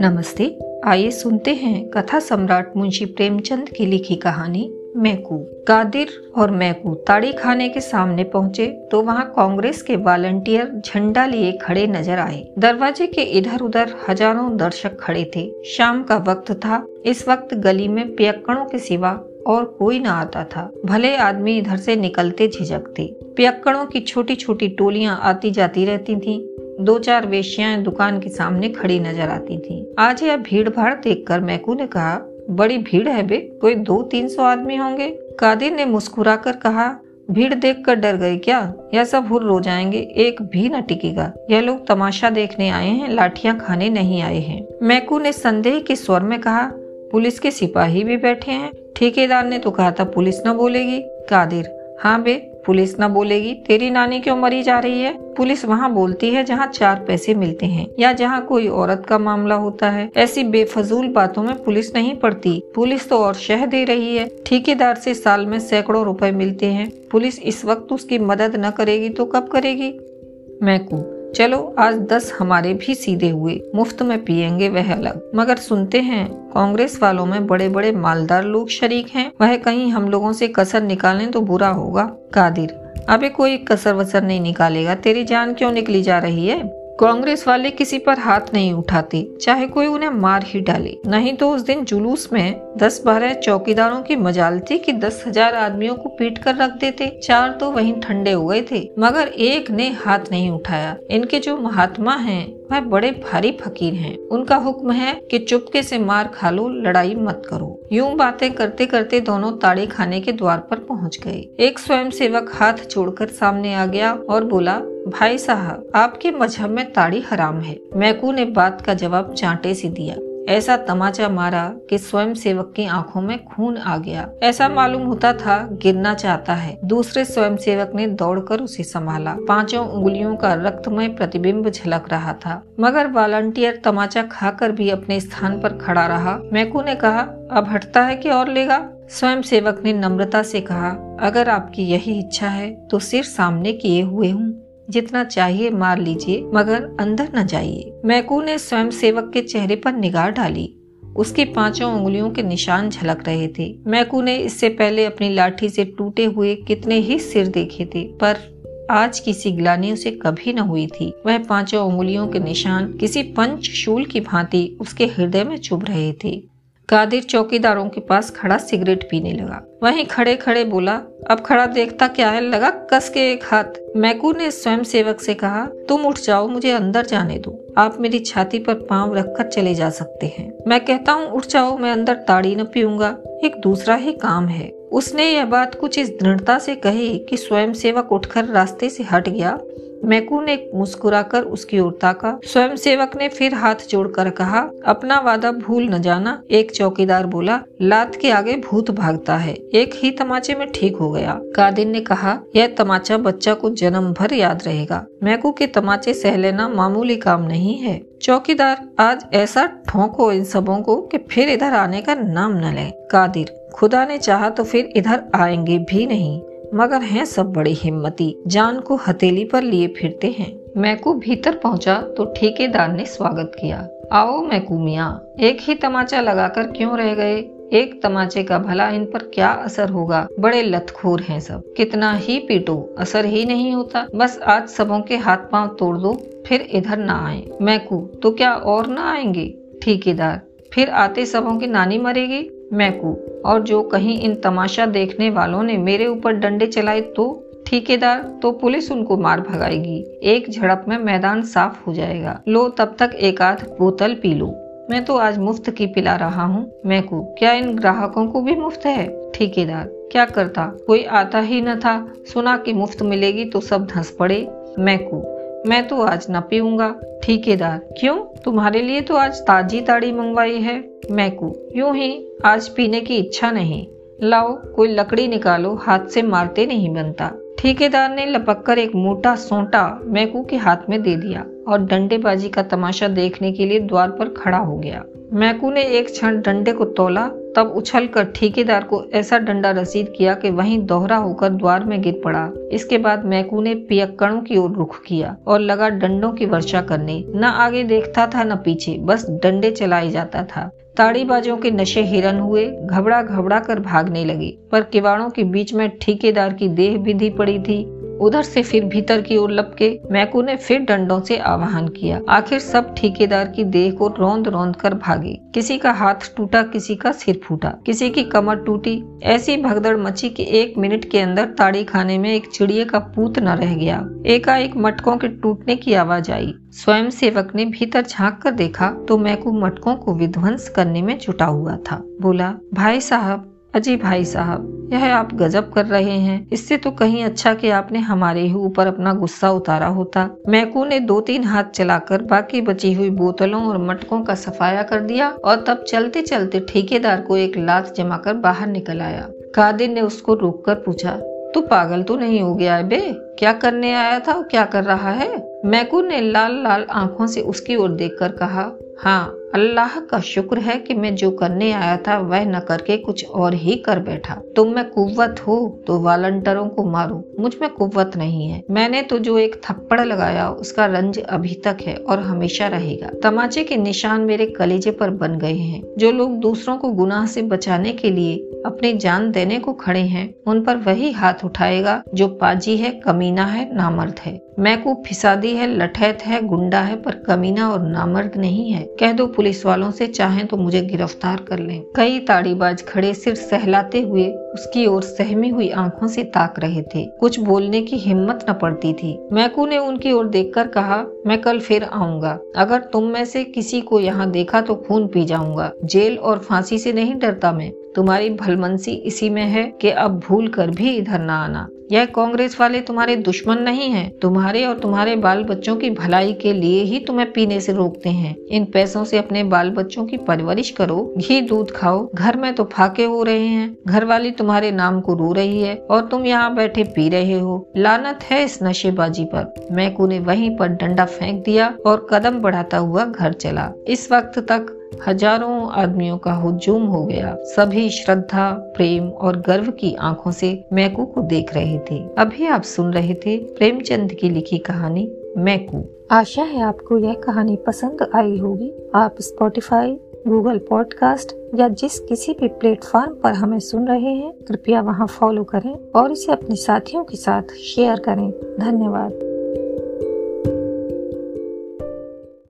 नमस्ते, आइए सुनते हैं कथा सम्राट मुंशी प्रेमचंद की लिखी कहानी मैकू कादिर और मैकू ताड़ी खाने के सामने पहुँचे तो वहाँ कांग्रेस के वॉलंटियर झंडा लिए खड़े नज़र आए। दरवाजे के इधर उधर हज़ारों दर्शक खड़े थे। शाम का वक्त था। इस वक्त गली में पियक्कड़ों के सिवा और कोई ना आता था। भले आदमी इधर से निकलते झिझकते। पियक्कड़ों की छोटी छोटी टोलियाँ आती जाती रहती थीं। दो चार वेश्याएँ दुकान के सामने खड़ी नज़र आती थी। आज यह भीड़ भाड़ देख कर मैकू ने कहा, बड़ी भीड़ है बे, कोई दो तीन सौ आदमी होंगे? कादिर ने मुस्कुरा कर कहा, भीड़ देख कर डर गए क्या? यह सब हुर रो जाएँगे, एक भी न टिकेगा। यह लोग तमाशा देखने आए हैं, लाठियाँ खाने नहीं आए हैं। मैकू ने संदेह के स्वर में कहा पुलिस के सिपाही भी बैठे हैं। ठेकेदार ने तो कहा था, पुलिस न बोलेगी। कादिर हाँ बे, पुलिस न बोलेगी। तेरी नानी क्यों मरी जा रही है? पुलिस वहाँ बोलती है जहाँ चार पैसे मिलते हैं या जहाँ कोई औरत का मामला होता है। ऐसी बेफजूल बातों में पुलिस नहीं पड़ती। पुलिस तो और शह दे रही है। ठेकेदार से साल में सैकड़ों रुपए मिलते हैं। पुलिस इस वक्त उसकी मदद न करेगी तो कब करेगी? मैकू चलो, आज दस हमारे भी सीधे हुए। मुफ़्त में पियेंगे वह अलग। मगर सुनते हैं, कांग्रेस वालों में बड़े बड़े मालदार लोग शरीक हैं। वह कहीं हम लोगों से कसर निकालें तो बुरा होगा। कादिर, अबे कोई कसर वसर नहीं निकालेगा। तेरी जान क्यों निकली जा रही है? कांग्रेस वाले किसी पर हाथ नहीं उठाते, चाहे कोई उन्हें मार ही डाले। नहीं तो उस दिन जुलूस में दस बारह चौकीदारों की मजाल थी कि दस हज़ार आदमियों को पीट कर रख देते। चार तो वहीं ठंडे हो गए थे, मगर एक ने हाथ नहीं उठाया। इनके जो महात्मा हैं वह बड़े भारी फकीर हैं। उनका हुक्म है कि चुपके से मार खा लो, लड़ाई मत करो। यूँ बातें करते करते दोनों ताड़े खाने के द्वार पर पहुँच गए। एक स्वयं सेवक हाथ जोड़कर सामने आ गया और बोला, भाई साहब, आपके मज़हब में ताड़ी हराम है। मैकू ने बात का जवाब चांटे से दिया। ऐसा तमाचा मारा कि स्वयं सेवक की आँखों में खून आ गया। ऐसा मालूम होता था, गिरना चाहता है। दूसरे स्वयं सेवक ने दौड़कर उसे संभाला। पाँचों उंगलियों का रक्तमय प्रतिबिंब झलक रहा था। मगर वॉलंटियर तमाचा खाकर भी अपने स्थान पर खड़ा रहा। मैकू ने कहा, अब हटता है कि और लेगा? स्वयं सेवक ने नम्रता से कहा, अगर आपकी यही इच्छा है तो सिर सामने किए हुए हूँ। जितना चाहिए मार लीजिए, मगर अंदर न जाइए। मैकू ने स्वयं सेवक के चेहरे पर निगाह डाली। उसकी पाँचों उंगलियों के निशान झलक रहे थे। मैकू ने इससे पहले अपनी लाठी से टूटे हुए कितने ही सिर देखे थे, पर आज किसी ग्लानी उसे कभी न हुई थी। वह पाँचों उंगलियों के निशान किसी पंचशूल की भांति उसके हृदय में चुभ रहे थे। कादिर चौकीदारों के पास खड़ा सिगरेट पीने लगा। वहीं खड़े खड़े बोला, अब खड़ा देखता क्या है? लगा, कस के एक हाथ। मैकू ने स्वयं सेवक से कहा, तुम उठ जाओ, मुझे अंदर जाने दो। आप मेरी छाती पर पाँव रखकर चले जा सकते हैं। मैं कहता हूँ, उठ जाओ, मैं अंदर ताड़ी न पीऊँगा। एक दूसरा ही काम है। उसने यह बात कुछ इस दृढ़ता से कही कि स्वयं सेवक उठकर रास्ते से हट गया मैकू ने मुस्कुराकर उसकी ओर ताका। स्वयं सेवक ने फिर हाथ जोड़कर कहा, अपना वादा भूल न जाना, एक चौकीदार बोला। लात के आगे भूत भागता है, एक ही तमाचे में ठीक हो गया। कादिन ने कहा, यह तमाचा बच्चा को जन्म भर याद रहेगा। मैकू के तमाचे सह लेना मामूली काम नहीं है। चौकीदार, आज ऐसा ठोंको इन सबों को कि फिर इधर आने का नाम न ले। कादिर खुदा ने चाहा तो फिर इधर आएँगे भी नहीं। मगर हैं सब बड़े हिम्मती। जान को हथेली पर लिए फिरते हैं। मैकू भीतर पहुँचा तो ठेकेदार ने स्वागत किया। आओ मैकू मिया, एक ही तमाचा लगाकर क्यों रह गए? एक तमाचे का भला इन पर क्या असर होगा? बड़े लतखोर हैं सब। कितना ही पीटो, असर ही नहीं होता। बस आज सबों के हाथ पाँव तोड़ दो, फिर इधर ना आए। मैकू तो क्या और ना आएँगे? ठेकेदार, फिर आते सबों की नानी मरेगी? मैकू और जो कहीं इन तमाशा देखने वालों ने मेरे ऊपर डंडे चलाए तो ठेकेदार तो पुलिस उनको मार भगाएगी। एक झड़प में मैदान साफ़ हो जाएगा। लो, तब तक एक आध बोतल पी लो। मैं तो आज मुफ़्त की पिला रहा हूँ। मैकू क्या इन ग्राहकों को भी मुफ़्त है? ठेकेदार, क्या करता? कोई आता ही न था। सुना कि मुफ़्त मिलेगी तो सब धंस पड़े। मैकू मैं तो आज न पीऊँगा। ठेकेदार, क्यों? तुम्हारे लिए तो आज ताजी ताड़ी मंगवाई है। मैकू, यूँ ही आज पीने की इच्छा नहीं। लाओ, कोई लकड़ी निकालो, हाथ से मारते नहीं बनता। ठेकेदार ने लपक कर एक मोटा सोंटा मैकू के हाथ में दे दिया और डंडेबाजी का तमाशा देखने के लिए द्वार पर खड़ा हो गया। मैकू ने एक क्षण डंडे को तोला, तब उछल कर ठेकेदार को ऐसा डंडा रसीद किया कि वहीं दोहरा होकर द्वार में गिर पड़ा। इसके बाद मैकू ने पियक्कड़ों की ओर रुख किया और लगा डंडों की वर्षा करने। न आगे देखता था, न पीछे, बस डंडे चलाए जाता था। ताड़ीबाजों के नशे हिरन हुए घबरा घबरा कर भागने लगे। पर किवाड़ों के बीच में ठेकेदार की देह विधि पड़ी थी। उधर से फिर भीतर की ओर लपके मैकू ने फिर डंडों से आवाहन किया। आखिर सब ठेकेदार की देह को रौंद रौंद कर भागे। किसी का हाथ टूटा, किसी का सिर फूटा। किसी की कमर टूटी। ऐसी भगदड़ मची कि एक मिनट के अंदर ताड़ी खाने में एक चिड़िए का पूत न रह गया। एकाएक मटकों के टूटने की आवाज़ आई। स्वयं सेवक ने भीतर झाँक कर देखा तो मैकू मटकों को विध्वंस करने में जुटा हुआ था। बोला, भाई साहब, अजी भाई साहब यह आप गजब कर रहे हैं। इससे तो कहीं अच्छा कि आपने हमारे ही ऊपर अपना गुस्सा उतारा होता। मैकू ने दो तीन हाथ चलाकर बाकी बची हुई बोतलों और मटकों का सफाया कर दिया और तब चलते चलते ठेकेदार को एक लात जमा कर बाहर निकल आया। कादिर ने उसको रोक कर पूछा, तू पागल तो नहीं हो गया है बे? क्या करने आया था क्या कर रहा है? मैकू ने लाल लाल आँखों से उसकी ओर देखकर कहा हाँ अल्लाह का शुक्र है कि मैं जो करने आया था, वह न करके कुछ और ही कर बैठा। तुम में कुव्वत हो तो वालंटरों को मारो। मुझमें कुव्वत नहीं है। मैंने तो जो एक थप्पड़ लगाया, उसका रंज अभी तक है और हमेशा रहेगा। तमाचे के निशान मेरे कलेजे पर बन गए हैं। जो लोग दूसरों को गुनाह से बचाने के लिए अपनी जान देने को खड़े हैं, उन पर वही हाथ उठाएगा, जो पाजी है, कमीना है, नामर्द है। मैकू फिसादी है, लठैत है, गुंडा है, पर कमीना और नामर्द नहीं है। कह दो पुलिस वालों से चाहें तो मुझे गिरफ़्तार कर लें। कई ताड़ीबाज खड़े सिर सहलाते हुए उसकी ओर सहमी हुई आँखों से ताक रहे थे। कुछ बोलने की हिम्मत न पड़ती थी। मैकू ने उनकी ओर देखकर कहा, मैं कल फिर आऊँगा। अगर तुम में से किसी को यहाँ देखा तो खून पी जाऊँगा। जेल और फांसी से नहीं डरता मैं। तुम्हारी भलमनसी इसी में है कि अब भूल कर भी इधर न आना। यह कांग्रेस वाले तुम्हारे दुश्मन नहीं हैं। तुम्हारे और तुम्हारे बाल बच्चों की भलाई के लिए ही तुम्हें पीने से रोकते हैं। इन पैसों से अपने बाल बच्चों की परवरिश करो। घी, दूध खाओ। घर में तो फाके हो रहे हैं। घर वाली तुम्हारे नाम को रो रही है और तुम यहाँ बैठे पी रहे हो। लानत है इस नशेबाजी पर। मैकू ने वहीं पर डंडा फेंक दिया और कदम बढ़ाता हुआ घर चला। इस वक्त तक हज़ारों आदमियों का हुजूम हो गया। सभी श्रद्धा, प्रेम और गर्व की आँखों से मैकू को देख रहे थे। अभी आप सुन रहे थे प्रेमचंद की लिखी कहानी, मैकू। आशा है आपको यह कहानी पसंद आई होगी। आप स्पॉटिफाई गूगल पॉडकास्ट या जिस किसी भी प्लेटफॉर्म पर हमें सुन रहे हैं, कृपया वहाँ फॉलो करें और इसे अपने साथियों के साथ शेयर करें। धन्यवाद।